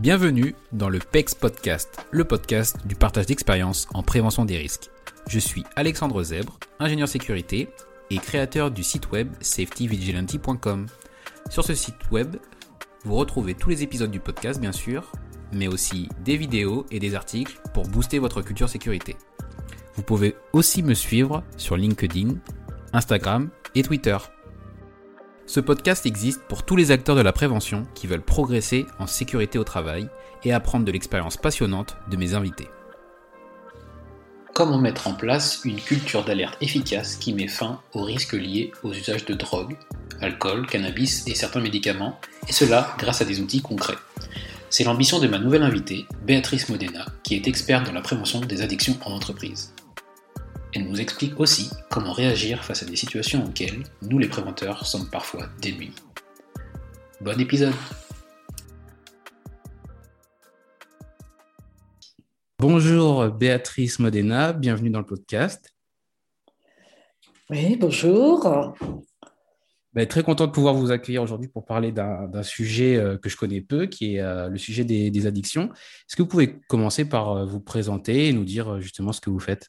Bienvenue dans le PEX Podcast, le podcast du partage d'expérience en prévention des risques. Je suis Alexandre Zèbre, ingénieur sécurité et créateur du site web safetyvigilante.com. Sur ce site web, vous retrouvez tous les épisodes du podcast bien sûr, mais aussi des vidéos et des articles pour booster votre culture sécurité. Vous pouvez aussi me suivre sur LinkedIn, Instagram et Twitter. Ce podcast existe pour tous les acteurs de la prévention qui veulent progresser en sécurité au travail et apprendre de l'expérience passionnante de mes invités. Comment mettre en place une culture d'alerte efficace qui met fin aux risques liés aux usages de drogue, alcool, cannabis et certains médicaments, et cela grâce à des outils concrets. C'est l'ambition de ma nouvelle invitée, Béatrice Modena, qui est experte dans la prévention des addictions en entreprise. Elle nous explique aussi comment réagir face à des situations auxquelles nous les préventeurs sommes parfois démunis. Bon épisode Bonjour Béatrice Modena, bienvenue dans le podcast. Oui, bonjour. Ben, très content de pouvoir vous accueillir aujourd'hui pour parler d'un sujet euh, que je connais peu, qui est euh, le sujet des, des addictions. Est-ce que vous pouvez commencer par euh, vous présenter et nous dire justement ce que vous faites?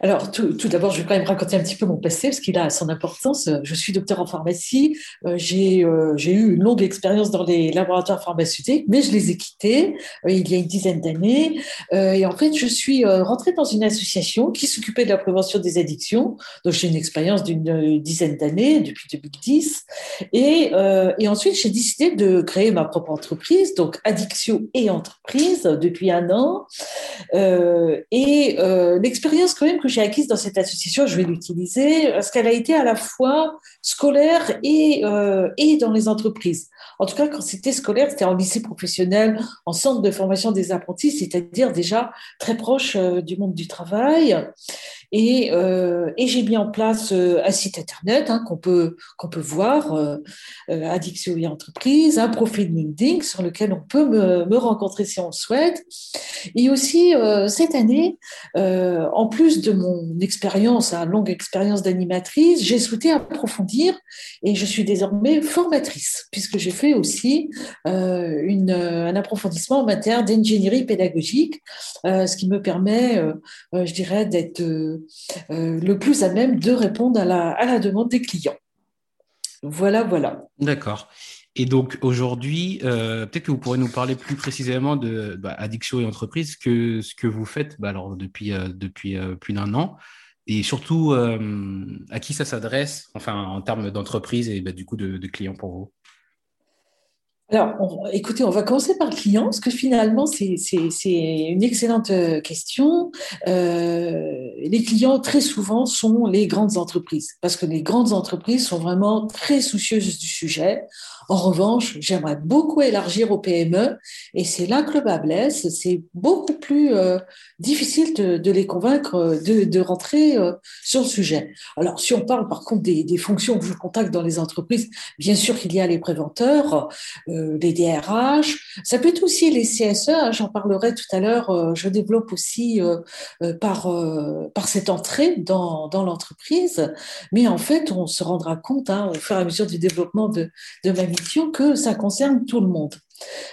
alors, tout, d'abord, je vais quand même raconter un petit peu mon passé, parce qu'il a son importance. Je suis docteur en pharmacie. Euh, euh, j'ai eu une longue expérience dans les laboratoires pharmaceutiques, mais je les ai quittés euh, il y a une dizaine d'années. Et en fait, je suis rentrée dans une association qui s'occupait de la prévention des addictions. Donc, j'ai une expérience d'une dizaine d'années, depuis 2010. Et, et ensuite, j'ai décidé de créer ma propre entreprise, donc Addiction et Entreprise, depuis un an. Et l'expérience quand même que j'ai acquise dans cette association, je vais l'utiliser parce qu'elle a été à la fois scolaire et, euh, et dans les entreprises. En tout cas, quand c'était scolaire, c'était en lycée professionnel, en centre de formation des apprentis, c'est-à-dire déjà très proche euh, du monde du travail. Et, euh, j'ai mis en place un site internet hein, qu'on peut, qu'on peut voir, Addiction et Entreprise, un profil LinkedIn sur lequel on peut me, rencontrer si on le souhaite. Et aussi, cette année, en plus de mon expérience, hein, longue expérience d'animatrice, j'ai souhaité approfondir et je suis désormais formatrice, puisque j'ai fait aussi une, un approfondissement en matière d'ingénierie pédagogique, ce qui me permet, je dirais, d'être euh, le plus à même de répondre à la, à la demande des clients. Voilà, voilà. D'accord. Et donc aujourd'hui, euh, peut-être que vous pourrez nous parler plus précisément de bah, Addiction et entreprise, que ce que vous faites bah, alors depuis, euh, depuis plus d'un an, et surtout à qui ça s'adresse, enfin en termes d'entreprise et bah, du coup de, clients pour vous? Alors, écoutez, on va commencer par le client, parce que finalement, c'est une excellente euh, question. Euh, les clients, très souvent, sont les grandes entreprises, parce que les grandes entreprises sont vraiment très soucieuses du sujet. En revanche, j'aimerais beaucoup élargir aux PME, et c'est là que le bas blesse. C'est beaucoup plus euh, difficile de, de, les convaincre de, de rentrer euh, sur le sujet. Alors, si on parle par contre des, des fonctions que je contacte dans les entreprises, bien sûr qu'il y a les préventeurs. Euh, les DRH, ça peut être aussi les CSE, hein, j'en parlerai tout à l'heure, euh, je développe aussi euh, par, par cette entrée dans, dans l'entreprise, mais en fait, on se rendra compte hein, au fur et à mesure du développement de, de ma mission que ça concerne tout le monde.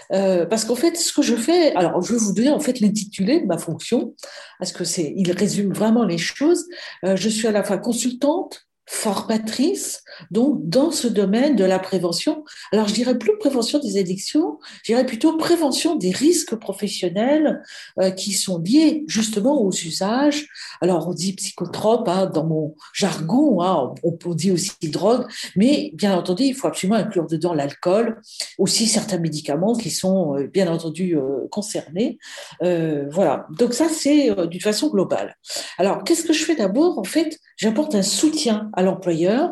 parce qu'en fait, ce que je fais, alors je vais vous donner en fait l'intitulé de ma fonction, parce que c'est, il résume vraiment les choses. je suis à la fois consultante, formatrice donc dans ce domaine de la prévention. Alors je dirais plus prévention des addictions, je dirais plutôt prévention des risques professionnels euh, qui sont liés justement aux usages. Alors on dit psychotrope hein, dans mon jargon, hein, on, dit aussi drogue, mais bien entendu il faut absolument inclure dedans l'alcool, aussi certains médicaments qui sont euh, bien entendu euh, concernés. voilà, donc ça c'est d'une façon globale. Alors qu'est-ce que je fais d'abord? En fait, j'apporte un soutien à l'employeur,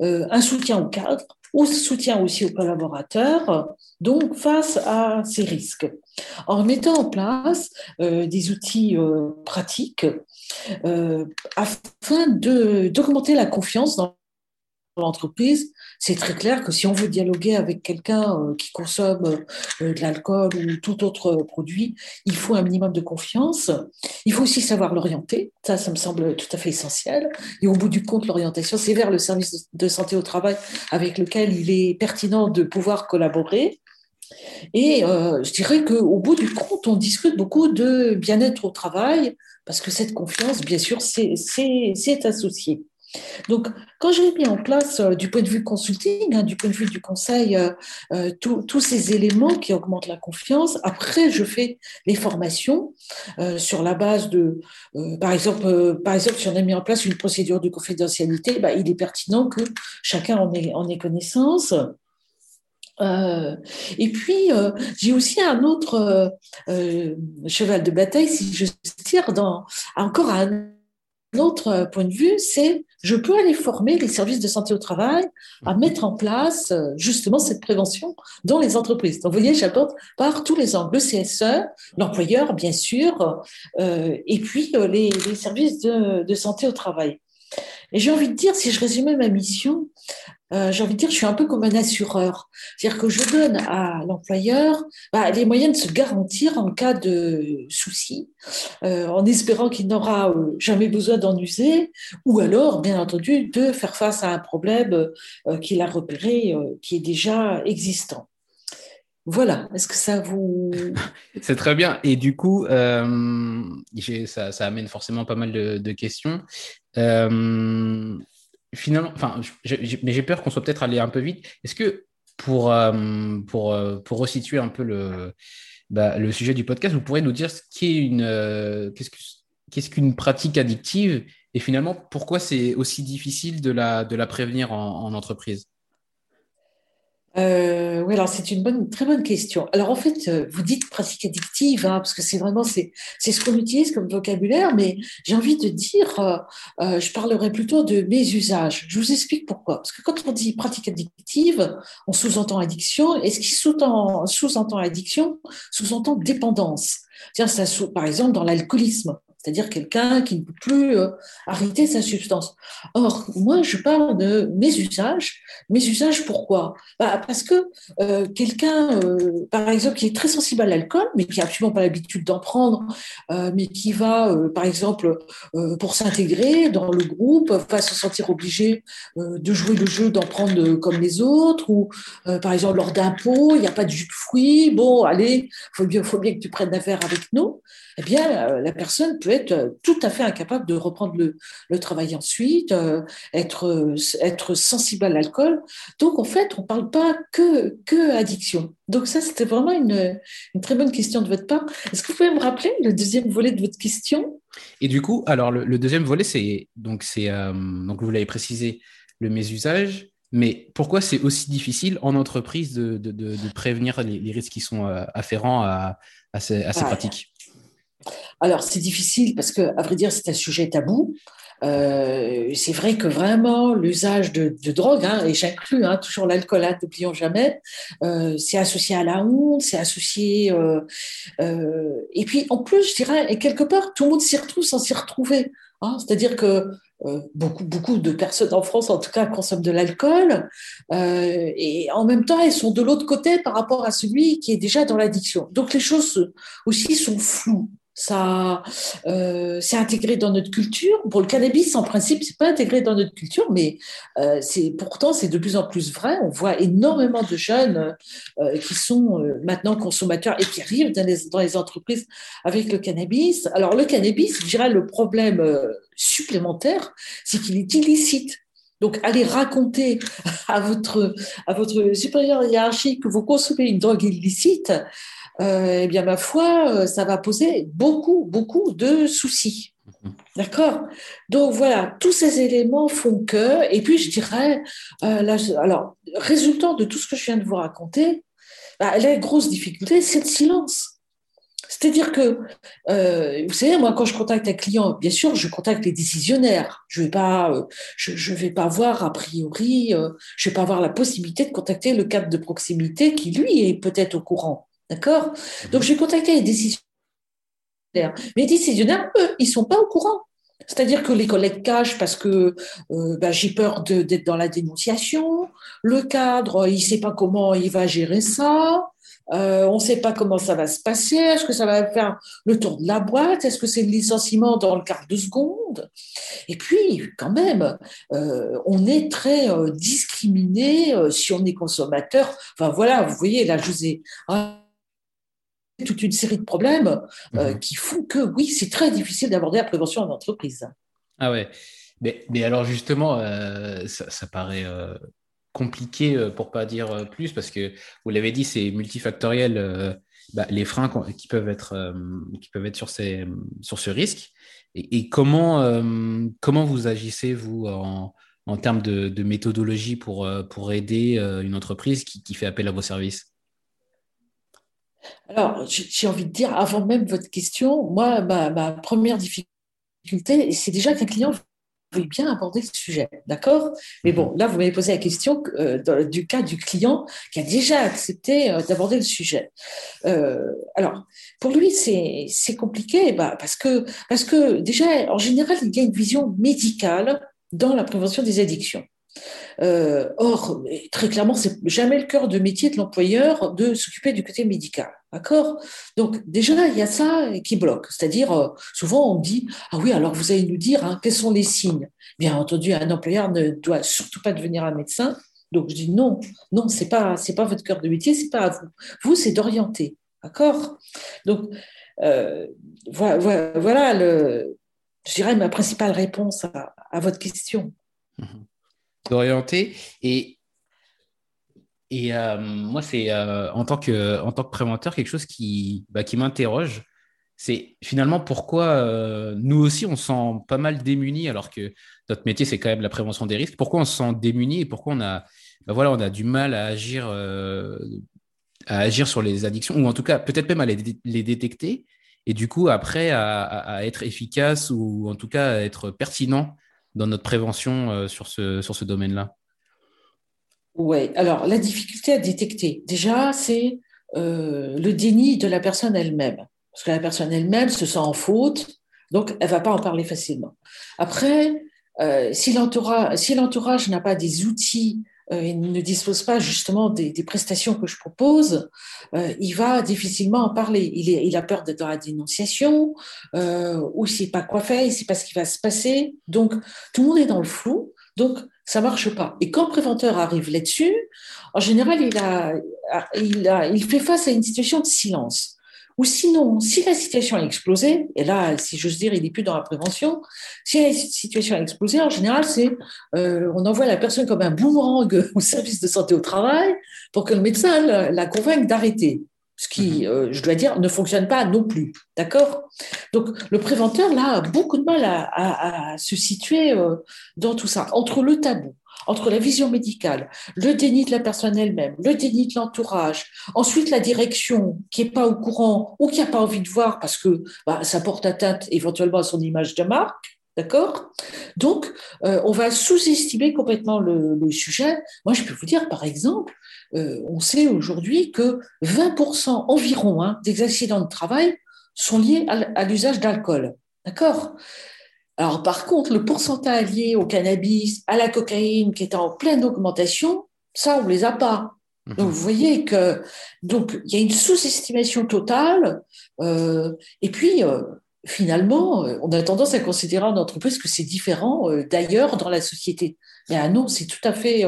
euh, un soutien au cadre, ou soutien aussi aux collaborateurs, donc face à ces risques, en mettant en place euh, des outils euh, pratiques afin d'augmenter la confiance dans l'entreprise, c'est très clair que si on veut dialoguer avec quelqu'un euh, qui consomme euh, de l'alcool ou tout autre produit, il faut un minimum de confiance. Il faut aussi savoir l'orienter. Ça, ça me semble tout à fait essentiel. Et au bout du compte, l'orientation, c'est vers le service de santé au travail avec lequel il est pertinent de pouvoir collaborer. Et euh, je dirais qu'au bout du compte, on discute beaucoup de bien-être au travail, parce que cette confiance, bien sûr, c'est associé. Donc, quand j'ai mis en place, euh, du point de vue consulting, hein, du point de vue du conseil, euh, euh, tous ces éléments qui augmentent la confiance, après, je fais les formations sur la base de, par, exemple, par exemple, si on a mis en place une procédure de confidentialité, bah, il est pertinent que chacun en ait, en ait connaissance. et puis, j'ai aussi un autre cheval de bataille, si je tire, dans, encore un autre euh, point de vue, c'est je peux aller former les services de santé au travail à mhm. mettre en place euh, justement cette prévention dans les entreprises. Donc, vous voyez, j'apporte par tous les angles, le CSE, l'employeur, bien sûr, euh, et puis les, services de, santé au travail. Et j'ai envie de dire, si je résumais ma mission, euh, j'ai envie de dire, je suis un peu comme un assureur. C'est-à-dire que je donne à l'employeur bah, les moyens de se garantir en cas de souci, euh, en espérant qu'il n'aura euh, jamais besoin d'en user, ou alors, bien entendu, de faire face à un problème qu'il a repéré, qui est déjà existant. Voilà, est-ce que ça vous... C'est très bien. Et du coup, ça, amène forcément pas mal de, de questions finalement, enfin, mais j'ai peur qu'on soit peut-être allé un peu vite. Est-ce que pour, euh, pour, euh, pour resituer un peu le, bah, le sujet du podcast, vous pourrez nous dire ce qu'est une, euh, qu'est-ce qu'une pratique addictive et finalement pourquoi c'est aussi difficile de la, de la prévenir en entreprise? Euh, oui, alors c'est une bonne, très bonne question. Alors en fait, euh, vous dites pratique addictive, hein, parce que c'est vraiment c'est, c'est ce qu'on utilise comme vocabulaire, mais j'ai envie de dire, euh, euh, je parlerai plutôt de mes usages. Je vous explique pourquoi. Parce que quand on dit pratique addictive, on sous-entend addiction, et ce qui sous-entend, sous-entend addiction sous-entend dépendance. Tiens, ça, par exemple, dans l'alcoolisme c'est-à-dire quelqu'un qui ne peut plus euh, arrêter sa substance. Or, moi, je parle de mes usages. Mes usages, pourquoi? Bah, Parce que euh, quelqu'un, euh, par exemple, qui est très sensible à l'alcool, mais qui n'a absolument pas l'habitude d'en prendre, mais qui va, par exemple, pour s'intégrer dans le groupe, va se sentir obligé de jouer le jeu, d'en prendre comme les autres, ou par exemple, lors d'un pot, il n'y a pas de jus de fruits, bon, allez, il faut bien, faut bien que tu prennes affaire avec nous eh bien, la personne peut être euh, tout à fait incapable de reprendre le, travail ensuite, euh, être, être sensible à l'alcool. Donc, en fait, on ne parle pas que, que addiction. Donc, ça, c'était vraiment une, très bonne question de votre part. Est-ce que vous pouvez me rappeler le deuxième volet de votre question? Et du coup, alors, le, deuxième volet, c'est, donc, c'est, donc, vous l'avez précisé, le mésusage. Mais pourquoi c'est aussi difficile en entreprise de, de, prévenir les, risques qui sont afférents à, à ces, à ces pratiques? Alors, c'est difficile parce que, à vrai dire, c'est un sujet tabou. Euh, c'est vrai que vraiment l'usage de, drogue, hein, et j'inclus hein, toujours l'alcool, hein, n'oublions jamais, euh, c'est associé à la honte, c'est associé. Euh, et puis en plus, je dirais, et quelque part, tout le monde s'y retrouve sans s'y retrouver. Hein. C'est-à-dire que beaucoup, beaucoup de personnes en France, en tout cas, consomment de l'alcool, et en même temps, elles sont de l'autre côté par rapport à celui qui est déjà dans l'addiction. Donc les choses aussi sont floues ça euh, c'est intégré dans notre culture. Pour le cannabis, en principe, c'est pas intégré dans notre culture, mais euh, c'est pourtant c'est de plus en plus vrai. On voit énormément de jeunes euh, qui sont euh, maintenant consommateurs et qui arrivent dans les, dans les, entreprises avec le cannabis. Alors le cannabis, je dirais le problème euh, supplémentaire, c'est qu'il est illicite. Donc, allez raconter à votre, à votre supérieur hiérarchique que vous consommez une drogue illicite, eh bien, ma foi, euh, ça va poser beaucoup, beaucoup de soucis. D'accord? Donc voilà, tous ces éléments font que, et puis je dirais, euh, alors, résultant de tout ce que je viens de vous raconter, bah, la grosse difficulté, c'est le silence. C'est-à-dire que, euh, vous savez, moi, quand je contacte un client, bien sûr, je contacte les décisionnaires. Je ne vais, pas, euh, je, vais pas voir, a priori, euh, je ne vais pas avoir la possibilité de contacter le cadre de proximité qui, lui, est peut-être au courant. D'accord? Donc, je vais contacter les décisionnaires. Les décisionnaires, eux, ils ne sont pas au courant. C'est-à-dire que les collègues cachent parce que bah, j'ai peur d'être dans la dénonciation. Le cadre, il ne sait pas comment il va gérer ça. Euh, on ne sait pas comment ça va se passer. Est-ce que ça va faire le tour de la boîte? Est-ce que c'est le licenciement dans le quart de seconde? Et puis, quand même, euh, on est très euh, discriminé si on est consommateur. Enfin voilà, vous voyez, là, je vous ai toute une série de problèmes mhm. qui font que, oui, c'est très difficile d'aborder la prévention en entreprise. Ah ouais. Mais, alors justement, ça, ça, paraît compliqué, euh, pour pas dire euh, plus, parce que vous l'avez dit, c'est multifactoriel, euh, bah, les freins qui peuvent être, qui peuvent être sur, ces, sur ce risque. Et, comment, comment vous agissez, vous, en, en termes de, méthodologie pour, pour aider une entreprise qui, qui fait appel à vos services? Alors, j'ai envie de dire, avant même votre question, moi, ma, ma première difficulté, c'est déjà qu'un client bien aborder le sujet, d'accord? Mais bon, mhm. là, vous m'avez posé la question euh, du cas du client qui a déjà accepté euh, d'aborder le sujet. Euh, alors, pour lui, c'est compliqué bah, parce, que, parce que déjà, en général, il y a une vision médicale dans la prévention des addictions. Euh, or, très clairement, c'est jamais le cœur de métier de l'employeur de s'occuper du côté médical. D'accord? Donc, déjà, il y a ça qui bloque. C'est-à-dire, euh, souvent, on dit Ah oui, alors vous allez nous dire hein, quels sont les signes? Bien entendu, un employeur ne doit surtout pas devenir un médecin. Donc, je dis non, non, c'est pas, c'est pas votre cœur de métier, c'est pas à vous. Vous, c'est d'orienter. D'accord? Donc, euh, voilà, voilà, le, je dirais ma principale réponse à, votre question. Mmh d'orienter. Et, et euh, moi, c'est euh, en, tant que, en tant que préventeur, quelque chose qui, bah, qui m'interroge. C'est finalement pourquoi euh, nous aussi, on se sent pas mal démunis, alors que notre métier, c'est quand même la prévention des risques. Pourquoi on se sent démunis et pourquoi on a, bah, voilà, on a du mal à agir, à agir sur les addictions, ou en tout cas, peut-être même à les, détecter, et du coup, après, à, à, être efficace ou en tout cas à être pertinent dans notre prévention euh, sur ce, sur ce domaine-là? Oui, alors la difficulté à détecter, déjà, c'est euh, le déni de la personne elle-même. Parce que la personne elle-même se sent en faute, donc elle ne va pas en parler facilement. Après, euh, si l'entourage n'a pas des outils euh, il ne dispose pas justement des, prestations que je propose, euh, il va difficilement en parler. Il, a peur d'être dans la dénonciation, euh, ou il ne sait pas quoi faire, il ne sait pas ce qui va se passer. Donc, tout le monde est dans le flou, donc ça ne marche pas. Et quand le préventeur arrive là-dessus, en général, il fait face à une situation de silence. Ou sinon, si la situation a explosé, et là, si j'ose dire, il n'est plus dans la prévention, si la situation a explosé, en général, c'est euh, on envoie la personne comme un boomerang au service de santé au travail pour que le médecin la, convainque d'arrêter. Ce qui, mhm. euh, je dois dire, ne fonctionne pas non plus. D'accord? Donc, le préventeur, là, a beaucoup de mal à, se situer euh, dans tout ça. Entre le tabou, entre la vision médicale, le déni de la personne elle-même, le déni de l'entourage, ensuite la direction qui n'est pas au courant ou qui n'a pas envie de voir parce que bah, ça porte atteinte éventuellement à son image de marque. D'accord? Donc, euh, on va sous-estimer complètement le, sujet. Moi, je peux vous dire, par exemple, euh, on sait aujourd'hui que 20% environ hein, des accidents de travail sont liés à l'usage d'alcool. D'accord? Alors, par contre, le pourcentage lié au cannabis, à la cocaïne, qui est en pleine augmentation, ça, on ne les a pas. Mhm. Donc, vous voyez que donc il y a une sous-estimation totale. Euh, et puis, euh, finalement, euh, on a tendance à considérer en entreprise que c'est différent d'ailleurs dans la société. Mais ah non, c'est tout à fait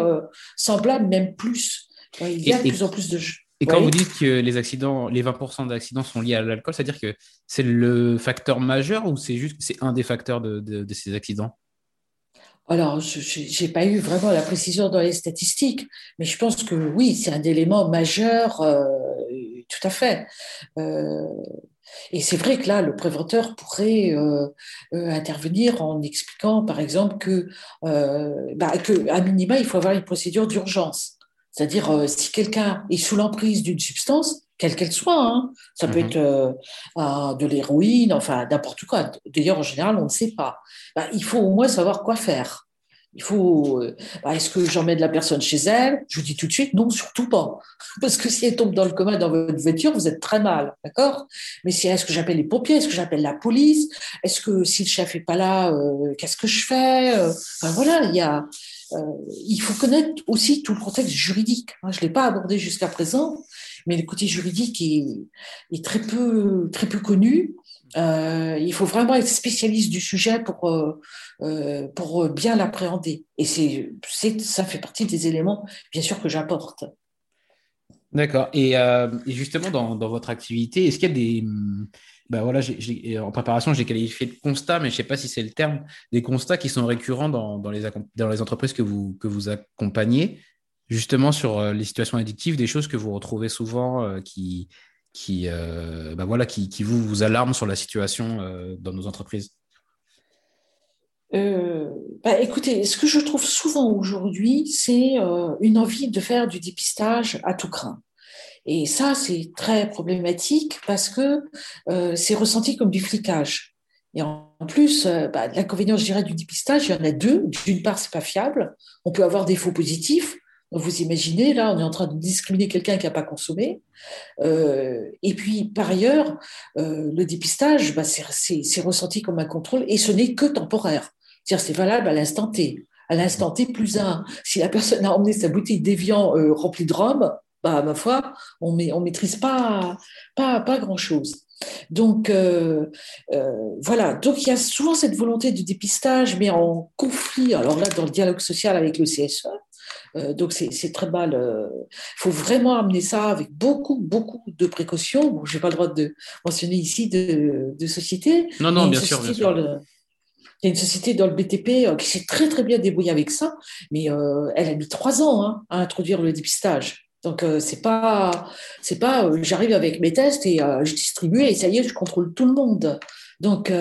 semblable, même plus. Il y a de plus en plus de et quand vous dites que les accidents, les 20% d'accidents sont liés à l'alcool, c'est-à-dire que c'est le facteur majeur ou c'est juste c'est un des facteurs de, ces accidents? Alors, je n'ai pas eu vraiment la précision dans les statistiques, mais je pense que oui, c'est un élément majeur, euh, tout à fait. Euh, et c'est vrai que là, le préventeur pourrait euh, intervenir en expliquant, par exemple, que, bah, que à minima, il faut avoir une procédure d'urgence. C'est-à-dire, si quelqu'un est sous l'emprise d'une substance, quelle qu'elle soit. Hein. Ça peut mhm. être euh, de l'héroïne, enfin n'importe quoi. D'ailleurs, en général, on ne sait pas. Bah, il faut au moins savoir quoi faire. Il faut. Euh, bah, est-ce que j'emmène la personne chez elle? Je vous dis tout de suite, non, surtout pas. Parce que si elle tombe dans le coma dans votre voiture, vous êtes très mal, d'accord? Mais si est-ce que j'appelle les pompiers? Est-ce que j'appelle la police? Est-ce que si le chef est pas là, euh, qu'est-ce que je fais? Enfin, Voilà, il y a. il faut connaître aussi tout le contexte juridique. Je ne l'ai pas abordé jusqu'à présent, mais le côté juridique est, très, peu, très peu connu. Euh, il faut vraiment être spécialiste du sujet pour, euh, euh, pour bien l'appréhender. Et c'est, ça fait partie des éléments, bien sûr, que j'apporte. D'accord. Et, justement, dans, dans, votre activité, est-ce qu'il y a des. Ben voilà, en préparation, j'ai qualifié de constats, mais je ne sais pas si c'est le terme, des constats qui sont récurrents dans, dans, les, dans les entreprises que vous, que vous accompagnez justement sur les situations addictives, des choses que vous retrouvez souvent qui, qui, euh, bah voilà, qui, qui vous, vous alarment sur la situation dans nos entreprises bah, écoutez, ce que je trouve souvent aujourd'hui, c'est une envie de faire du dépistage à tout craint. Et ça, c'est très problématique parce que c'est ressenti comme du flicage. Et en plus, bah, l'inconvénient, je dirais, du dépistage, il y en a deux. D'une part, c'est pas fiable. On peut avoir des faux positifs. Vous imaginez, là, on est en train de discriminer quelqu'un qui n'a pas consommé. Euh, et puis, par ailleurs, euh, le dépistage, bah, c'est ressenti comme un contrôle et ce n'est que temporaire. C'est-à-dire, c'est valable à l'instant T. À l'instant T plus un. Si la personne a emmené sa bouteille d'évian euh, remplie de rhum, bah, ma foi, on ne on maîtrise pas, pas, pas grand-chose. Donc voilà, donc il y a souvent cette volonté de dépistage, mais en conflit, alors là dans le dialogue social avec le CSE, euh, donc c'est très mal. Il euh, faut vraiment amener ça avec beaucoup, beaucoup de précautions. Bon, je n'ai pas le droit de mentionner ici de, de société. Non, non, bien sûr. Bien sûr. il y a une société dans le BTP euh, qui s'est très très bien débrouillée avec ça, mais elle a mis trois ans hein, à introduire le dépistage. Donc c'est pas c'est pas j'arrive avec mes tests et je distribue et ça y est je contrôle tout le monde. Donc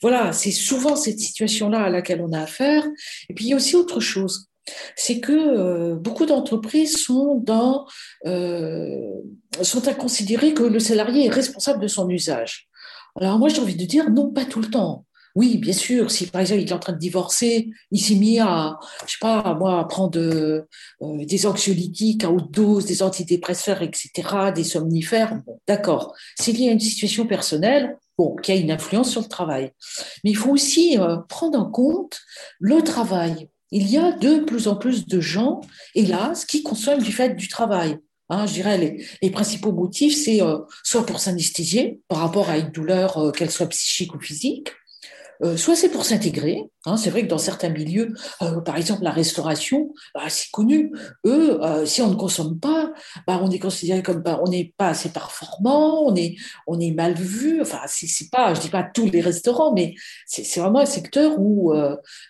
voilà, c'est souvent cette situation-là à laquelle on a affaire. Et puis il y a aussi autre chose c'est que euh, beaucoup d'entreprises euh, sont à considérer que le salarié est responsable de son usage. Alors moi, j'ai envie de dire non, pas tout le temps. Oui, bien sûr, si par exemple il est en train de divorcer, il s'est mis à, je sais pas, moi, à prendre euh, des anxiolytiques à haute dose, des antidépresseurs, etc., des somnifères, d'accord. S'il y a une situation personnelle, bon, qui a une influence sur le travail. Mais il faut aussi prendre en compte le travail il y a de plus en plus de gens, hélas, qui consomment du fait du travail. Hein, je dirais les, principaux motifs, c'est euh, soit pour s'anesthésier par rapport à une douleur, euh, qu'elle soit psychique ou physique, euh, soit c'est pour s'intégrer. Hein, c'est vrai que dans certains milieux, euh, par exemple la restauration, bah, c'est connu. Eux, euh, si on ne consomme pas, bah, on est considéré comme bah, on n'est pas assez performant, on est, on est mal vu. Enfin, c'est pas, je dis pas tous les restaurants, mais c'est vraiment un secteur où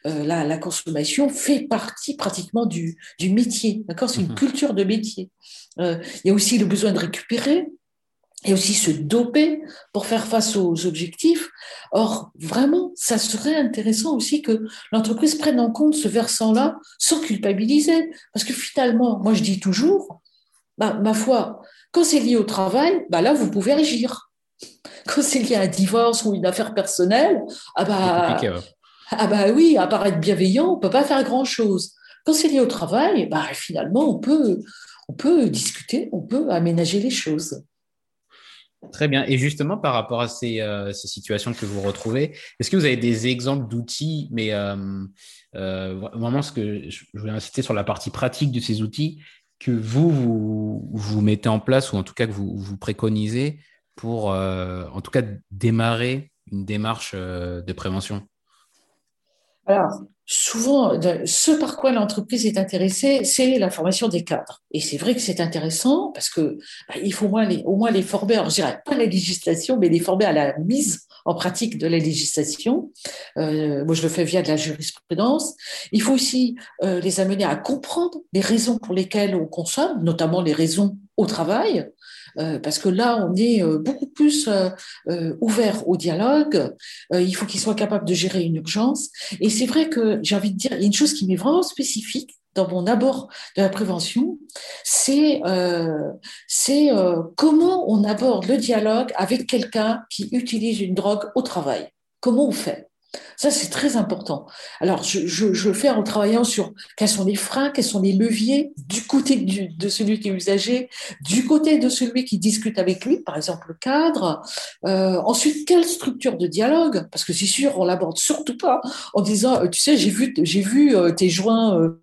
la, la, consommation fait partie pratiquement du, du métier. D'accord, c'est une mmh culture de métier. Il y a aussi le besoin de récupérer et aussi se doper pour faire face aux objectifs. Or, vraiment, ça serait intéressant aussi que l'entreprise prenne en compte ce versant-là sans culpabiliser. Parce que finalement, moi je dis toujours, bah, ma foi, quand c'est lié au travail, bah là, vous pouvez agir. Quand c'est lié à un divorce ou une affaire personnelle, ah bah, ah bah oui, à part être bienveillant, on ne peut pas faire grand-chose. Quand c'est lié au travail, bah, finalement, on peut, on peut discuter, on peut aménager les choses. Très bien. Et justement, par rapport à ces, euh, situations que vous retrouvez, est-ce que vous avez des exemples d'outils, mais euh, euh, vraiment, ce que je voulais insister sur la partie pratique de ces outils que vous, vous, mettez en place ou en tout cas que vous, vous préconisez pour, en tout cas, démarrer une démarche de prévention? Alors, souvent, ce par quoi l'entreprise est intéressée, c'est la formation des cadres. Et c'est vrai que c'est intéressant parce que bah, il faut au moins les, au moins les former, alors je dirais pas la législation, mais les former à la mise en pratique de la législation. Euh, moi, je le fais via de la jurisprudence. Il faut aussi euh, les amener à comprendre les raisons pour lesquelles on consomme, notamment les raisons au travail. Euh, parce que là, on est beaucoup plus ouvert au dialogue. il faut qu'ils soient capables de gérer une urgence. Et c'est vrai que j'ai envie de dire, il y a une chose qui m'est vraiment spécifique, dans mon abord de la prévention, c'est euh, euh, comment on aborde le dialogue avec quelqu'un qui utilise une drogue au travail. Comment on fait? Ça, c'est très important. Alors, je, le fais en travaillant sur quels sont les freins, quels sont les leviers du côté de celui qui est usagé, du côté de celui qui discute avec lui, par exemple le cadre. Euh, ensuite, quelle structure de dialogue Parce que c'est sûr, on l'aborde surtout pas en disant, tu sais, j'ai vu, j'ai vu tes joints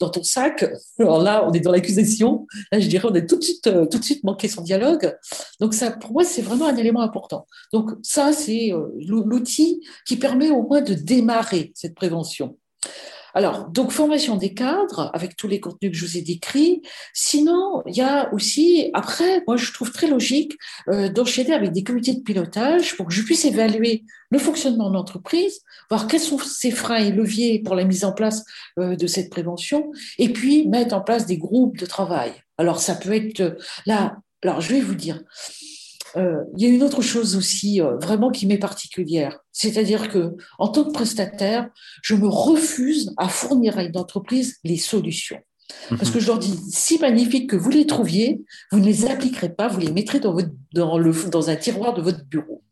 dans ton sac. Alors là, on est dans l'accusation. Là, je dirais, on a tout de suite, euh, tout de suite manqué son dialogue. Donc ça, pour moi, c'est vraiment un élément important. Donc ça, c'est euh, l'outil qui permet au moins de démarrer cette prévention. Alors, donc formation des cadres avec tous les contenus que je vous ai décrits. Sinon, il y a aussi, après, moi je trouve très logique euh, d'enchaîner avec des comités de pilotage pour que je puisse évaluer le fonctionnement de l'entreprise, voir quels sont ses freins et leviers pour la mise en place euh, de cette prévention, et puis mettre en place des groupes de travail. Alors, ça peut être euh, là. Alors, je vais vous dire, euh, il y a une autre chose aussi euh, vraiment qui m'est particulière, c'est-à-dire que en tant que prestataire, je me refuse à fournir à une entreprise les solutions. Parce que je leur dis, si magnifique que vous les trouviez, vous ne les appliquerez pas, vous les mettrez dans, un tiroir de votre bureau.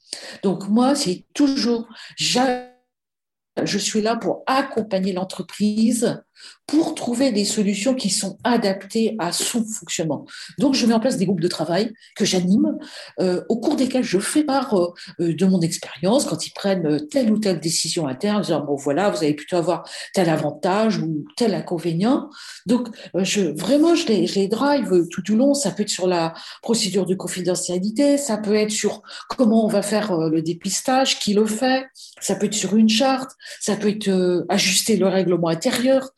Donc moi, c'est toujours, je suis là pour accompagner l'entreprise pour trouver des solutions qui sont adaptées à son fonctionnement. Donc, je mets en place des groupes de travail que j'anime, euh, au cours desquels je fais part euh, de mon expérience quand ils prennent telle ou telle décision interne, disant, bon, voilà, vous allez plutôt avoir tel avantage ou tel inconvénient. Donc, euh, vraiment, je les, je les drive tout au long. Ça peut être sur la procédure de confidentialité, ça peut être sur comment on va faire le dépistage, qui le fait, ça peut être sur une charte, ça peut être ajuster le règlement intérieur, euh,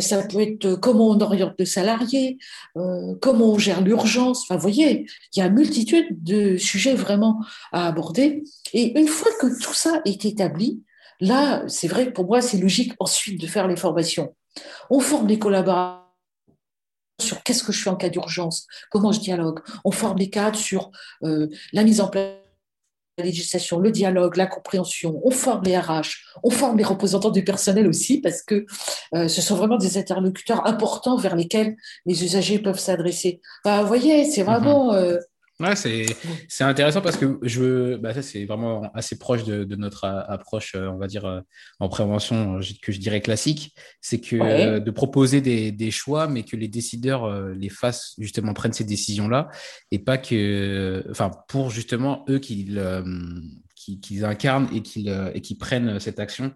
ça peut être euh, comment on oriente le salarié, euh, comment on gère l'urgence. Enfin, vous voyez, il y a une multitude de sujets vraiment à aborder. Et une fois que tout ça est établi, là, c'est vrai que pour moi, c'est logique ensuite de faire les formations. On forme les collaborateurs sur qu'est-ce que je fais en cas d'urgence, comment je dialogue. On forme les cadres sur la mise en place la législation, le dialogue, la compréhension, on forme les RH, on forme les représentants du personnel aussi, parce que euh, ce sont vraiment des interlocuteurs importants vers lesquels les usagers peuvent s'adresser. Bah, vous voyez, c'est vraiment... Mhm. Euh, Ouais, c'est intéressant parce que je bah ça c'est vraiment assez proche de, de, notre approche, euh, on va dire euh, en prévention que je dirais classique, c'est que euh, de proposer des, des, choix, mais que les décideurs les fassent justement prennent ces décisions là et pas que, enfin pour justement eux qu'ils qu'ils incarnent et qu'ils et qu'ils prennent cette action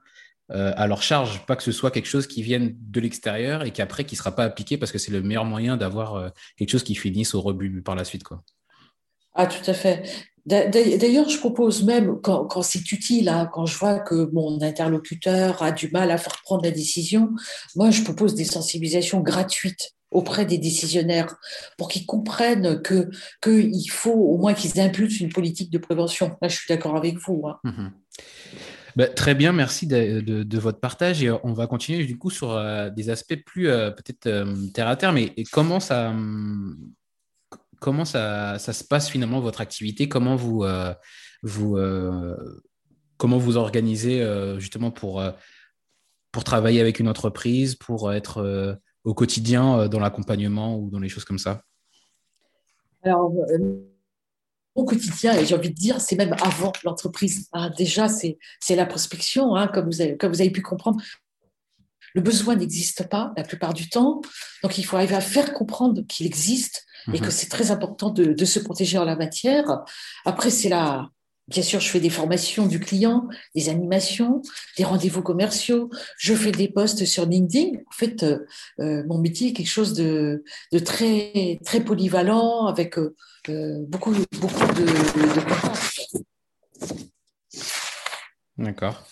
à leur charge, pas que ce soit quelque chose qui vienne de l'extérieur et qu'après qui sera pas appliqué parce que c'est le meilleur moyen d'avoir quelque chose qui finisse au rebut par la suite quoi. Ah, tout à fait. D'ailleurs, je propose même, quand, c'est utile, hein, quand je vois que mon interlocuteur a du mal à faire prendre la décision, moi, je propose des sensibilisations gratuites auprès des décisionnaires pour qu'ils comprennent que qu'il faut au moins qu'ils impulsent une politique de prévention. Là, je suis d'accord avec vous. Hein. Mmh bah, très bien, merci de, votre partage. Et on va continuer du coup sur euh, des aspects plus euh, peut-être euh, terre à terre. Mais comment ça, hum, comment ça, se passe finalement votre activité? Comment vous, euh, vous, euh, comment vous organisez euh, justement pour, pour travailler avec une entreprise, pour être au quotidien dans l'accompagnement ou dans les choses comme ça? Alors, au quotidien, et j'ai envie de dire, c'est même avant l'entreprise. Ah, déjà, c'est la prospection, hein, comme, vous avez, comme vous avez pu comprendre. Le besoin n'existe pas la plupart du temps, donc il faut arriver à faire comprendre qu'il existe et que mhm. c'est très important de, se protéger en la matière. Après, c'est là, bien sûr, je fais des formations du client, des animations, des rendez-vous commerciaux, je fais des posts sur LinkedIn. En fait, euh, euh, mon métier est quelque chose de, très, très polyvalent avec euh, beaucoup, beaucoup de, de D'accord.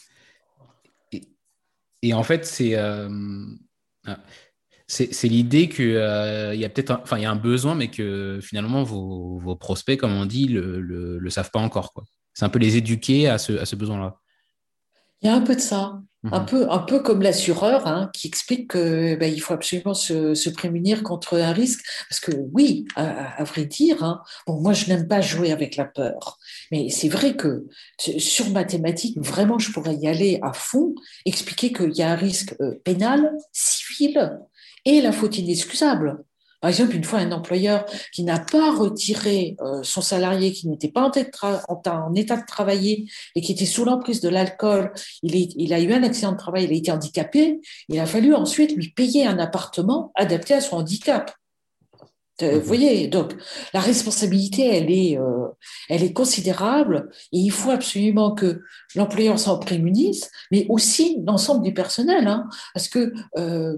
et en fait, c'est ah, c'est l'idée qu'il y a peut-être enfin, il y a un besoin, mais que finalement, vos, vos prospects, comme on dit, le, le, le savent pas encore. C'est un peu les éduquer à ce, à ce besoin-là. Il y a un peu de ça. Un, mhm. peu, un peu comme l'assureur hein, qui explique qu'il ben, faut absolument se, se, prémunir contre un risque. Parce que oui, à, vrai dire, hein, bon, moi je n'aime pas jouer avec la peur. Mais c'est vrai que sur mathématiques, vraiment, je pourrais y aller à fond, expliquer qu'il y a un risque euh, pénal, civil et la faute inexcusable. Par exemple, une fois, un employeur qui n'a pas retiré euh, son salarié, qui n'était pas en, état de travailler et qui était sous l'emprise de l'alcool, il, a eu un accident de travail, il a été handicapé, il a fallu ensuite lui payer un appartement adapté à son handicap. Euh, vous mhm. voyez, donc la responsabilité, elle est, euh, elle est considérable et il faut absolument que l'employeur s'en prémunisse, mais aussi l'ensemble du personnel. Hein, parce que, euh,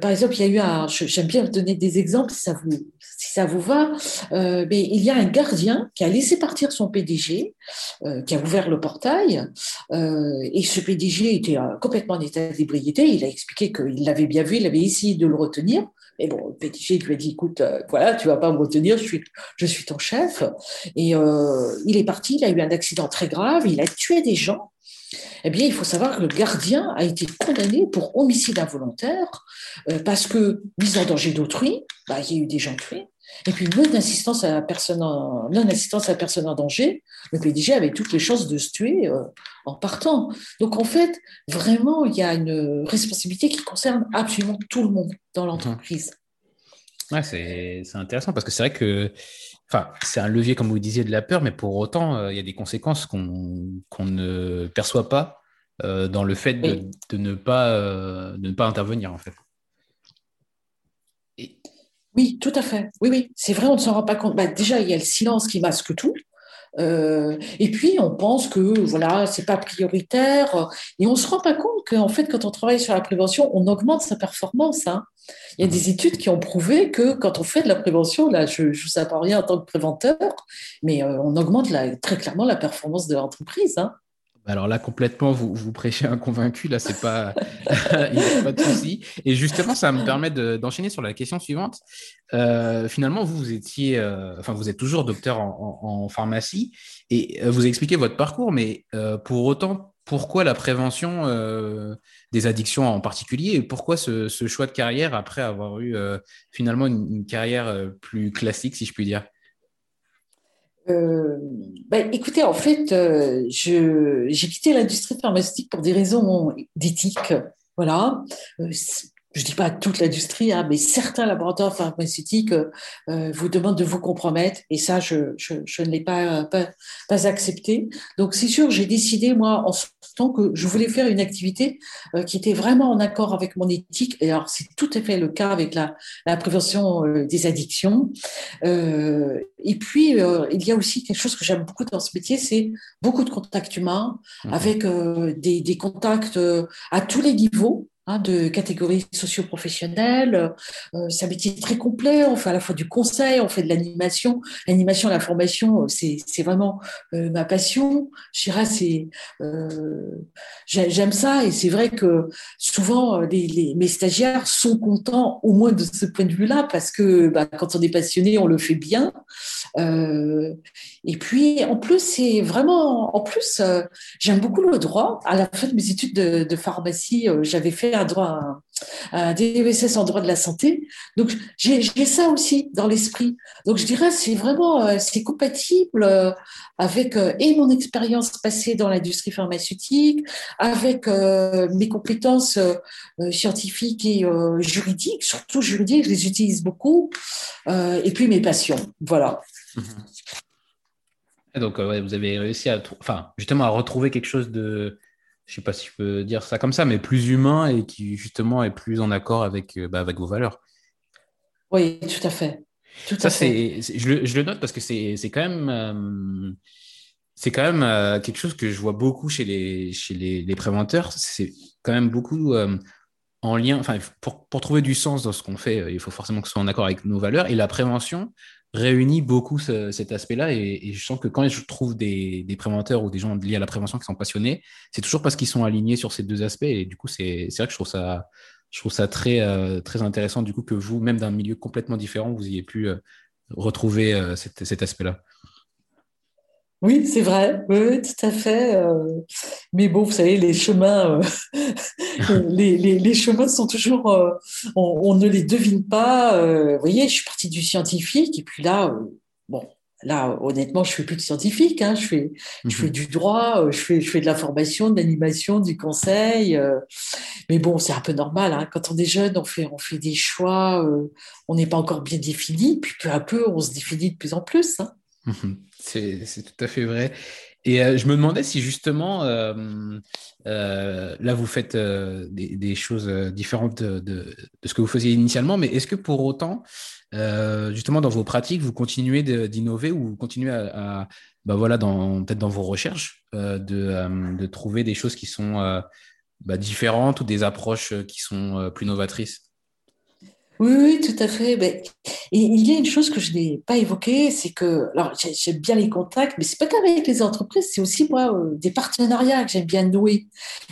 par exemple, il y a eu un, j'aime bien donner des exemples si ça vous, si ça vous va, mais il y a un gardien qui a laissé partir son PDG, qui a ouvert le portail, et ce PDG était complètement en état d'ébriété. Il a expliqué qu'il l'avait bien vu, il avait essayé de le retenir. Mais bon, PDG lui a dit, écoute, euh, voilà, tu vas pas me retenir, je suis, je suis ton chef. Et euh, il est parti, il a eu un accident très grave, il a tué des gens. Eh bien, il faut savoir que le gardien a été condamné pour homicide involontaire euh, parce que, mise en danger d'autrui, bah, il y a eu des gens tués. Et puis, non-assistance à, personne en, non -assistance à personne en danger, le PDG avait toutes les chances de se tuer euh, en partant. Donc, en fait, vraiment, il y a une responsabilité qui concerne absolument tout le monde dans l'entreprise. Ouais, c'est intéressant parce que c'est vrai que enfin, c'est un levier, comme vous disiez, de la peur, mais pour autant, euh, il y a des conséquences qu'on ne perçoit pas euh, dans le fait de, ne pas, de ne pas intervenir, en fait. Oui, tout à fait. Oui, oui, c'est vrai, on ne s'en rend pas compte. Bah, déjà, il y a le silence qui masque tout. Euh, et puis, on pense que voilà, c'est pas prioritaire. Et on se rend pas compte qu'en fait, quand on travaille sur la prévention, on augmente sa performance. Hein. Il y a des études qui ont prouvé que quand on fait de la prévention, là, je ne vous apprends rien en tant que préventeur, mais euh, on augmente très clairement la performance de l'entreprise. Hein. Alors là, complètement, vous, vous prêchez un convaincu. Là, c'est pas, il n'y a pas de souci. Et justement, ça me permet d'enchaîner sur la question suivante. Euh, finalement, vous, vous étiez, euh, enfin, vous êtes toujours docteur en, pharmacie et euh, vous expliquez votre parcours, mais pour autant, pourquoi la prévention des addictions en particulier et pourquoi ce, choix de carrière après avoir eu finalement une carrière plus classique, si je puis dire? Euh, ben, écoutez, en fait, euh, j'ai quitté l'industrie pharmaceutique pour des raisons d'éthique. Voilà. Euh, je ne dis pas toute l'industrie, hein, mais certains laboratoires pharmaceutiques euh, vous demandent de vous compromettre, et ça, je, je, je ne l'ai pas, pas, pas, accepté. Donc, c'est sûr, j'ai décidé, moi, en ce temps, que je voulais faire une activité euh, qui était vraiment en accord avec mon éthique, et alors c'est tout à fait le cas avec la, la prévention euh, des addictions. et puis, il y a aussi quelque chose que j'aime beaucoup dans ce métier, c'est beaucoup de contacts humains, mmh avec des, des contacts à tous les niveaux, Hein, de catégories socio-professionnelles. Euh, c'est un métier très complet. On fait à la fois du conseil, on fait de l'animation. L'animation, la formation, euh, c'est vraiment euh, ma passion. Je c'est j'aime ça et c'est vrai que souvent les, mes stagiaires sont contents au moins de ce point de vue-là parce que bah, quand on est passionné, on le fait bien. et puis en plus, c'est vraiment en plus j'aime beaucoup le droit. À la fin de mes études de, de pharmacie, j'avais fait un droit, un DESS en droit de la santé. Donc, j'ai ça aussi dans l'esprit. Donc, je dirais, c'est vraiment, euh, compatible euh, avec euh, et mon expérience passée dans l'industrie pharmaceutique, avec mes compétences scientifiques et juridiques, surtout juridiques, je les utilise beaucoup, et puis mes passions. Voilà. Donc, vous avez réussi à, enfin, justement, à retrouver quelque chose de, je sais pas si je peux dire ça comme ça, mais plus humain et qui justement est plus en accord avec, euh, bah, avec vos valeurs. Oui, tout à fait. Tout ça, c'est, je, le, je, le, note parce que c'est, quand même, euh, c'est quand même euh, quelque chose que je vois beaucoup chez les, chez les, les préventeurs. C'est quand même beaucoup en lien, enfin, pour, pour, trouver du sens dans ce qu'on fait, il faut forcément que ce soit en accord avec nos valeurs. Et la prévention, réunit beaucoup cet aspect-là. Et, je sens que quand je trouve des, préventeurs ou des gens liés à la prévention qui sont passionnés, c'est toujours parce qu'ils sont alignés sur ces deux aspects. Et du coup, c'est vrai que je trouve ça, euh, très intéressant, du coup, que vous, même d'un milieu complètement différent, vous ayez pu euh, retrouver euh, cet aspect-là. Oui, c'est vrai, oui, tout à fait. Mais bon, vous savez, les chemins, les, les, les, chemins sont toujours, on, on, ne les devine pas. Vous voyez, je suis partie du scientifique et puis là, bon, Là, honnêtement, je fais plus de scientifique. Hein. Je fais, je fais mhm. du droit, euh, je fais, je fais de la formation, de l'animation, du conseil. Euh. Mais bon, c'est un peu normal. Hein. Quand on est jeune, on fait, on fait des choix. Euh, on n'est pas encore bien défini. Puis peu à peu, on se définit de plus en plus. Hein. C'est tout à fait vrai. Et je me demandais si justement, là, vous faites des, choses différentes de, ce que vous faisiez initialement, mais est-ce que pour autant, euh, justement, dans vos pratiques, vous continuez d'innover ou vous continuez à, bah voilà, peut-être dans vos recherches, euh, euh, de, trouver des choses qui sont bah, différentes ou des approches qui sont plus novatrices? Oui, oui, tout à fait. Ben, il y a une chose que je n'ai pas évoquée, c'est que, alors j'aime bien les contacts, mais c'est pas qu'avec les entreprises, c'est aussi moi euh, des partenariats que j'aime bien nouer.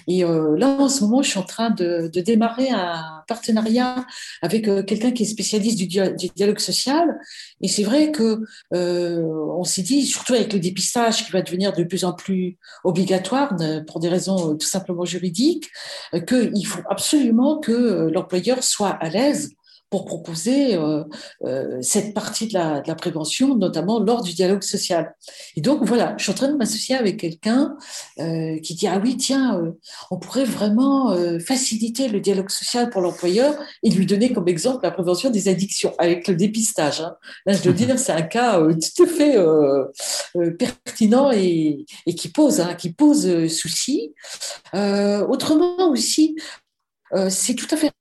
Et euh, là, en ce moment, je suis en train de, de démarrer un partenariat avec euh, quelqu'un qui est spécialiste du, du, dialogue social. Et c'est vrai que on s'est dit, surtout avec le dépistage qui va devenir de plus en plus obligatoire pour des raisons tout simplement juridiques, qu'il faut absolument que l'employeur soit à l'aise pour proposer euh, euh, cette partie de la, de la, prévention, notamment lors du dialogue social. Et donc voilà, je suis en train de m'associer avec quelqu'un euh, qui dit ah oui tiens, on pourrait vraiment faciliter le dialogue social pour l'employeur et lui donner comme exemple la prévention des addictions avec le dépistage. Hein. Là, je dois dire, c'est un cas tout à fait pertinent et, et, qui pose hein, qui pose souci. autrement aussi, c'est tout à fait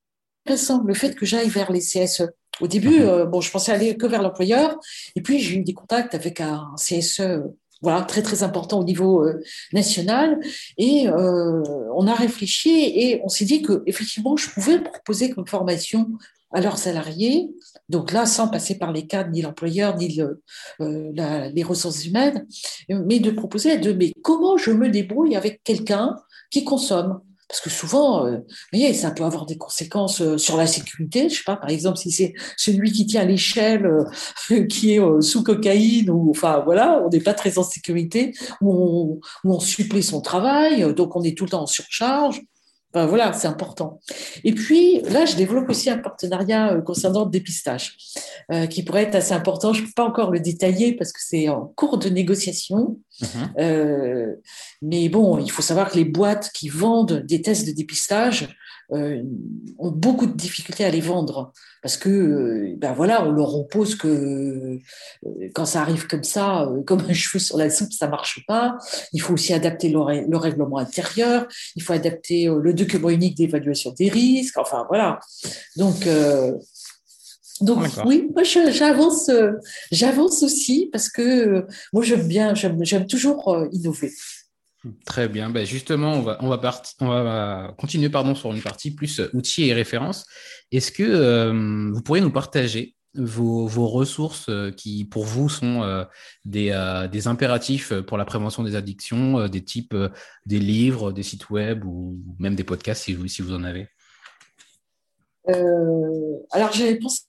le fait que j'aille vers les CSE. Au début, mhm. euh, bon, je pensais aller que vers l'employeur, et puis j'ai eu des contacts avec un CSE, voilà, très très important au niveau euh, national, et euh, on a réfléchi et on s'est dit que effectivement, je pouvais proposer comme formation à leurs salariés, donc là, sans passer par les cadres, ni l'employeur, ni les ressources humaines, mais de proposer de mais comment je me débrouille avec quelqu'un qui consomme? Parce que souvent, euh, voyez, ça peut avoir des conséquences euh, sur la sécurité. Je sais pas, par exemple, si c'est celui qui tient l'échelle, euh, qui est sous cocaïne, ou enfin voilà, on n'est pas très en sécurité, ou on, ou on supplée son travail, donc on est tout le temps en surcharge voilà, c'est important. Et puis là, je développe aussi un partenariat euh, concernant le dépistage, euh, qui pourrait être assez important. Je ne peux pas encore le détailler parce que c'est en cours de négociation. Mhm. Euh, mais bon, il faut savoir que les boîtes qui vendent des tests de dépistage euh, ont beaucoup de difficultés à les vendre. Parce que euh, ben voilà on leur oppose que euh, quand ça arrive comme ça comme un cheveu sur la soupe ça marche pas. Il faut aussi adapter le, le règlement intérieur. Il faut adapter le document unique d'évaluation des risques. Enfin voilà. Donc donc oui, moi j'avance, j'avance aussi parce que moi j'aime bien, j'aime toujours innover. Très bien. Ben justement, on va, on va, on va continuer pardon, sur une partie plus euh, outils et références. Est-ce que euh, vous pourriez nous partager vos, vos, ressources euh, qui, pour vous, sont des, des, impératifs pour la prévention des addictions, des types des livres, des sites web ou même des podcasts si vous, si vous en avez? Alors, j'avais pensé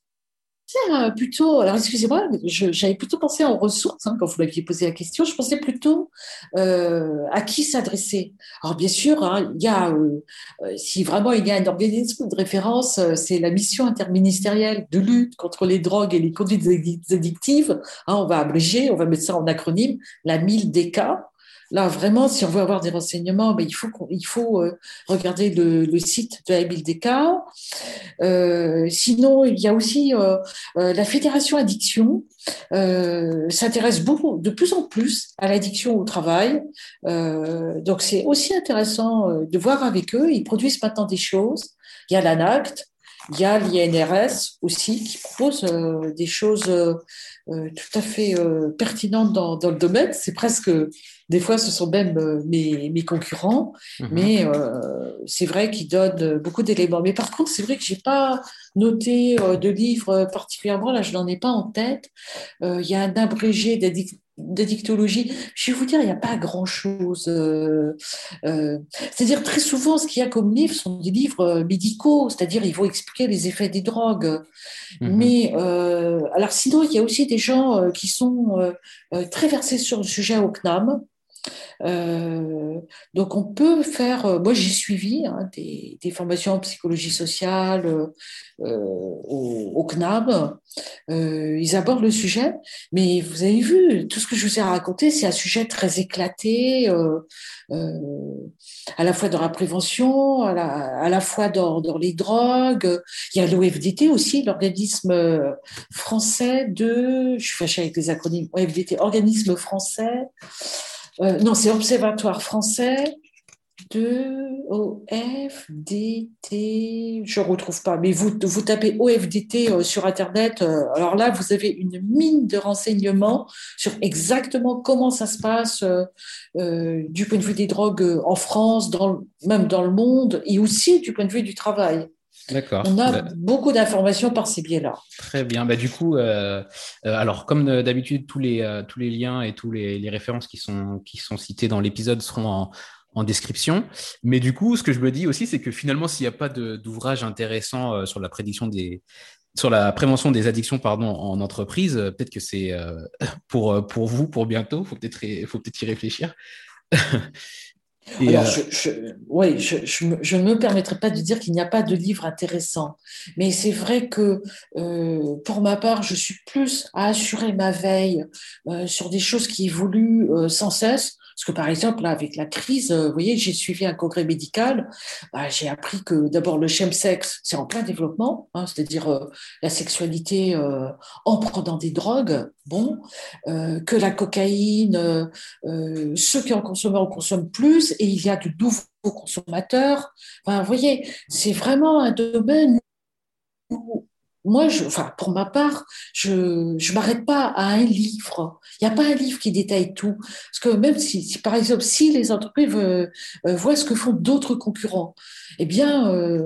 plutôt, alors excusez-moi, j'avais plutôt pensé en ressources hein, quand vous m'aviez posé la question. Je pensais plutôt euh, à qui s'adresser. Alors bien sûr, hein, il y a, euh, euh, si vraiment il y a un organisme de référence, c'est la mission interministérielle de lutte contre les drogues et les conduites addictives. Hein, on va abréger, on va mettre ça en acronyme, la 1000DK. Là, vraiment, si on veut avoir des renseignements, ben, il faut, faut euh, regarder le, site de la. Euh, sinon, il y a aussi euh, la Fédération Addiction, s'intéresse beaucoup, de plus en plus, à l'addiction au travail. donc, c'est aussi intéressant de voir avec eux. Ils produisent maintenant des choses. Il y a l'ANACT, il y a l'INRS aussi qui propose des choses tout à fait pertinentes dans, dans le domaine. C'est presque des fois, ce sont même euh, mes, mes concurrents, mhm. mais euh, c'est vrai qu'ils donnent beaucoup d'éléments. Mais par contre, c'est vrai que j'ai pas noté euh, de livre particulièrement. Là, je n'en ai pas en tête. Il y a un abrégé d'addictologie. Je vais vous dire, il n'y a pas grand-chose. c'est-à-dire, très souvent, ce qu'il y a comme livres sont des livres médicaux, c'est-à-dire, ils vont expliquer les effets des drogues. Mhm. Mais, alors, sinon, il y a aussi des gens qui sont très versés sur le sujet au CNAM. Euh, donc on peut faire, euh, moi j'ai suivi hein, des, formations en psychologie sociale euh, au, CNAB, ils abordent le sujet, mais vous avez vu, tout ce que je vous ai raconté, c'est un sujet très éclaté, à la fois dans la prévention, à la, fois dans, les drogues. Il y a l'OFDT aussi, l'organisme français de, je suis fâchée avec les acronymes, OFDT, organisme français euh, non, c'est Observatoire français de OFDT, je ne retrouve pas, mais vous, tapez OFDT euh, sur Internet, euh, alors là, vous avez une mine de renseignements sur exactement comment ça se passe du point de vue des drogues en France, même dans le monde, et aussi du point de vue du travail. D'accord. On a bah, beaucoup d'informations par ces biais-là. Très bien. Bah, du coup, euh, euh, alors comme d'habitude, tous les, euh, tous les liens et tous les, références qui sont, qui sont cités dans l'épisode seront en, en, description. Mais du coup, ce que je me dis aussi, c'est que finalement, s'il n'y a pas d'ouvrage intéressant sur la prédiction des sur la prévention des addictions pardon, en entreprise, peut-être que c'est pour, pour vous, pour bientôt, il faut peut-être faut peut y réfléchir. Alors, euh, je, oui, je, ne me permettrai pas de dire qu'il n'y a pas de livre intéressant, mais c'est vrai que euh, pour ma part, je suis plus à assurer ma veille euh, sur des choses qui évoluent sans cesse parce que par exemple, là, avec la crise, euh, vous voyez, j'ai suivi un congrès médical, bah, j'ai appris que d'abord le chemsex, c'est en plein développement, hein, c'est-à-dire euh, la sexualité euh, en prenant des drogues, bon, que la cocaïne, ceux qui en consomment en consomment plus, et il y a de nouveaux consommateurs. Enfin, vous voyez, c'est vraiment un domaine où moi, pour ma part, je ne m'arrête pas à un livre. Il n'y a pas un livre qui détaille tout. Parce que même si, par exemple, si les entreprises euh, euh, voient ce que font d'autres concurrents, eh bien, euh,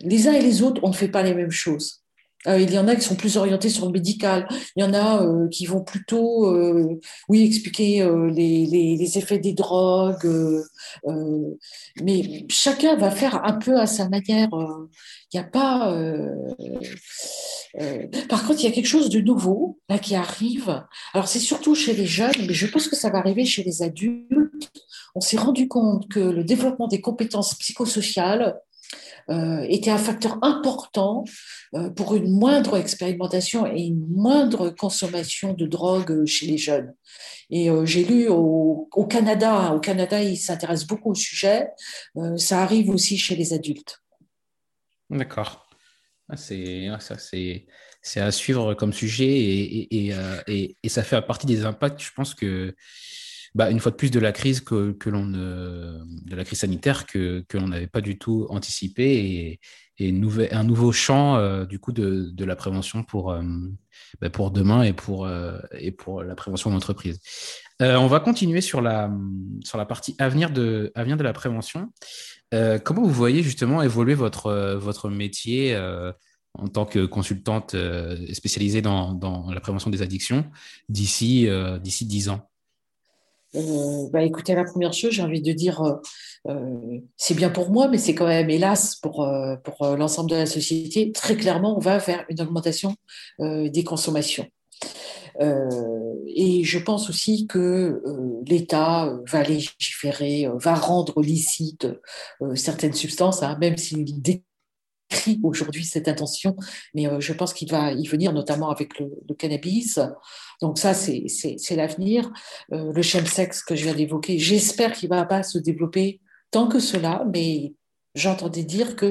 les uns et les autres, on ne fait pas les mêmes choses. Euh, il y en a qui sont plus orientés sur le médical. Il y en a euh, qui vont plutôt, euh, oui, expliquer les, effets des drogues. mais chacun va faire un peu à sa manière. Il n'y a pas. par contre, il y a quelque chose de nouveau là qui arrive. Alors, c'est surtout chez les jeunes, mais je pense que ça va arriver chez les adultes. On s'est rendu compte que le développement des compétences psychosociales était un facteur important euh, pour une moindre expérimentation et une moindre consommation de drogue chez les jeunes. Et euh, j'ai lu au, Canada, au Canada, ils s'intéressent beaucoup au sujet. ça arrive aussi chez les adultes. D'accord. Ah, c'est c'est à suivre comme sujet et, et, et, et, ça fait partie des impacts. Je pense que bah, une fois de plus de la crise sanitaire que, l'on n'avait pas du tout anticipé et, un nouveau champ euh, du coup de, la prévention pour, euh, bah, demain et pour, euh, et pour la prévention d'entreprise. on va continuer sur la, partie avenir de, la prévention. comment vous voyez justement évoluer votre, métier en tant que consultante spécialisée dans, la prévention des addictions d'ici d'ici 10 ans? Euh, bah, écoutez, la première chose, j'ai envie de dire, euh, euh, c'est bien pour moi, mais c'est quand même, hélas, pour, pour l'ensemble de la société, très clairement, on va vers une augmentation des consommations. et je pense aussi que l'État va légiférer, va rendre licite certaines substances, hein, même s'il aujourd'hui cette intention, mais euh, je pense qu'il va y venir notamment avec le, cannabis. Donc ça, c'est l'avenir. Euh, le chemsex que je viens d'évoquer, j'espère qu'il ne va pas se développer tant que cela, mais j'entendais dire que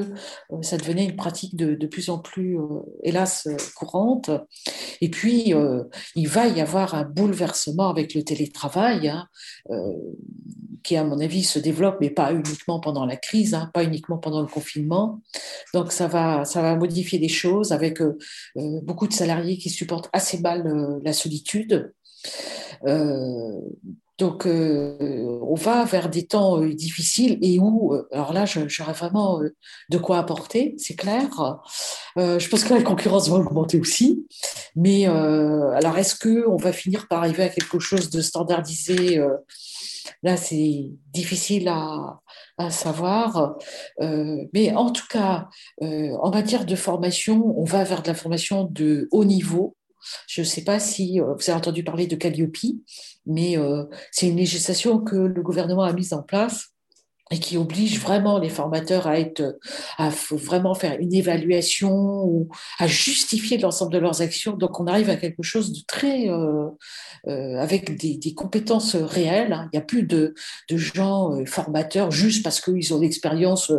euh, ça devenait une pratique de, de plus en plus, euh, hélas, euh, courante. Et puis, il va y avoir un bouleversement avec le télétravail, hein, qui, à mon avis, se développe, mais pas uniquement pendant la crise, hein, pas uniquement pendant le confinement. Donc, ça va, ça va modifier les choses avec beaucoup de salariés qui supportent assez mal la solitude. Donc, euh, on va vers des temps euh, difficiles et où, euh, alors là, j'aurais vraiment de quoi apporter, c'est clair. je pense que la concurrence va augmenter aussi. Mais alors, est-ce qu'on va finir par arriver à quelque chose de standardisé Là, c'est difficile à, à savoir. mais en tout cas, en matière de formation, on va vers de la formation de haut niveau je ne sais pas si euh, vous avez entendu parler de Calliope, mais euh, c'est une législation que le gouvernement a mise en place et qui oblige vraiment les formateurs à être, à vraiment faire une évaluation ou à justifier l'ensemble de leurs actions. Donc, on arrive à quelque chose de très, euh, avec des, compétences réelles. Hein. Il n'y a plus de, gens formateurs juste parce qu'ils ont l'expérience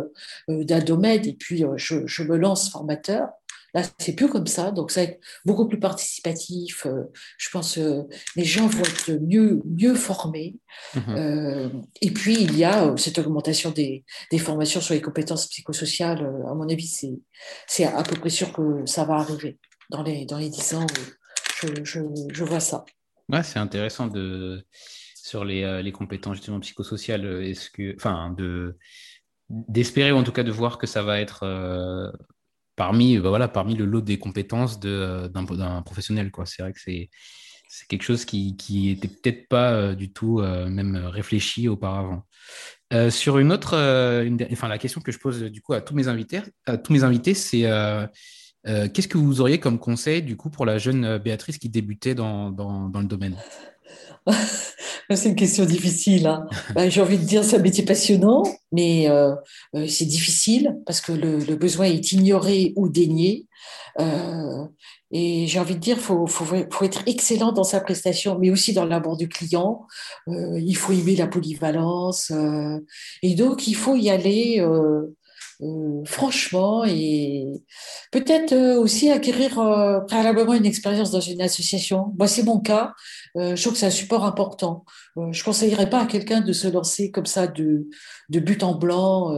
d'un domaine et puis je, me lance formateur. Là, c'est plus comme ça, donc ça va être beaucoup plus participatif. Euh, je pense que euh, les gens vont être mieux, mieux formés. Mhm. Euh, et puis, il y a cette augmentation des, des, formations sur les compétences psychosociales. À mon avis, c'est à peu près sûr que ça va arriver dans les, dans les 10 ans. Je, je, je vois ça. Ouais, c'est intéressant de, sur les, les compétences justement psychosociales. Est-ce que, enfin, de d'espérer ou en tout cas de voir que ça va être parmi, bah voilà, parmi le lot des compétences euh, d'un professionnel. C'est vrai que c'est quelque chose qui n'était peut-être pas euh, du tout euh, même réfléchi auparavant. sur une autre, enfin la question que je pose du coup à tous mes invités, à c'est qu'est-ce que vous auriez comme conseil du coup pour la jeune Béatrice qui débutait dans le domaine? C'est une question difficile. Hein. Ben, j'ai envie de dire, c'est un métier passionnant, mais euh, euh, c'est difficile parce que le, besoin est ignoré ou dénié. Euh, et j'ai envie de dire, il faut, faut, faut, être excellent dans sa prestation, mais aussi dans l'abord du client. il faut aimer la polyvalence. et donc, il faut y aller euh, franchement, et peut-être euh, aussi acquérir euh, préalablement une expérience dans une association. Moi, c'est mon cas. je trouve que c'est un support important. je conseillerais pas à quelqu'un de se lancer comme ça de, de but en blanc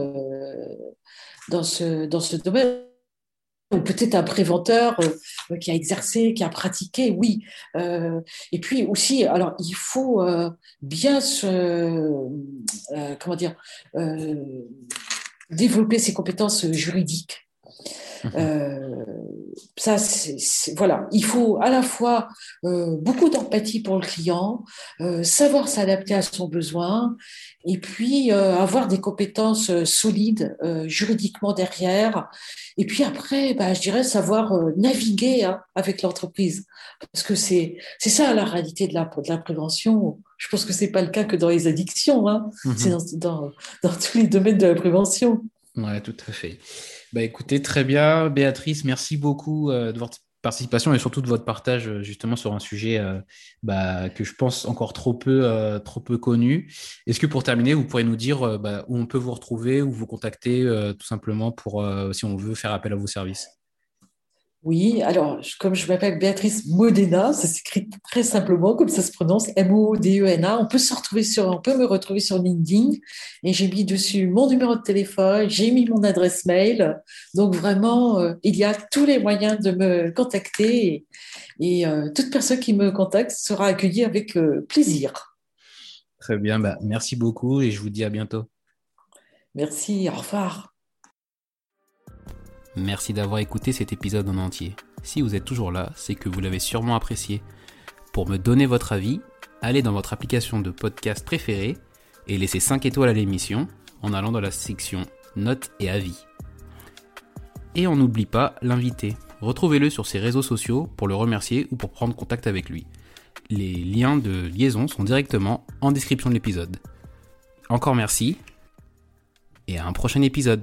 dans, ce, dans ce domaine ou peut-être un préventeur qui a exercé, qui a pratiqué, oui. et puis aussi, alors il faut bien se, comment dire, développer ses compétences juridiques. Mhm. Euh, ça, c'est, voilà, il faut à la fois euh, beaucoup d'empathie pour le client, euh, savoir s'adapter à son besoin, et puis avoir des compétences solides juridiquement derrière. Et puis après, bah, je dirais savoir naviguer hein, avec l'entreprise, parce que c'est c'est ça la réalité de la de la prévention. Je pense que c'est pas le cas que dans les addictions, hein. Mhm. c'est dans, dans, dans tous les domaines de la prévention. Ouais, tout à fait. Bah, écoutez, très bien. Béatrice, merci beaucoup euh, de votre participation et surtout de votre partage euh, justement sur un sujet euh, bah, que je pense encore trop peu, trop peu connu. Est-ce que pour terminer, vous pourrez nous dire bah, où on peut vous retrouver, ou vous contacter tout simplement pour si on veut faire appel à vos services? Oui, alors, comme je m'appelle Béatrice Modena, ça s'écrit très simplement, comme ça se prononce, M-O-D-E-N-A. On peut se retrouver sur, on peut me retrouver sur LinkedIn et j'ai mis dessus mon numéro de téléphone, j'ai mis mon adresse mail. Donc vraiment, euh, il y a tous les moyens de me contacter et, euh, toute personne qui me contacte sera accueillie avec euh, plaisir. Très bien, bah, merci beaucoup et je vous dis à bientôt. Merci, au revoir. Merci d'avoir écouté cet épisode en entier. Si vous êtes toujours là, c'est que vous l'avez sûrement apprécié. Pour me donner votre avis, allez dans votre application de podcast préférée et laissez 5 étoiles à l'émission en allant dans la section notes et avis. Et on n'oublie pas l'invité. Retrouvez-le sur ses réseaux sociaux pour le remercier ou pour prendre contact avec lui. Les liens de liaison sont directement en description de l'épisode. Encore merci et à un prochain épisode.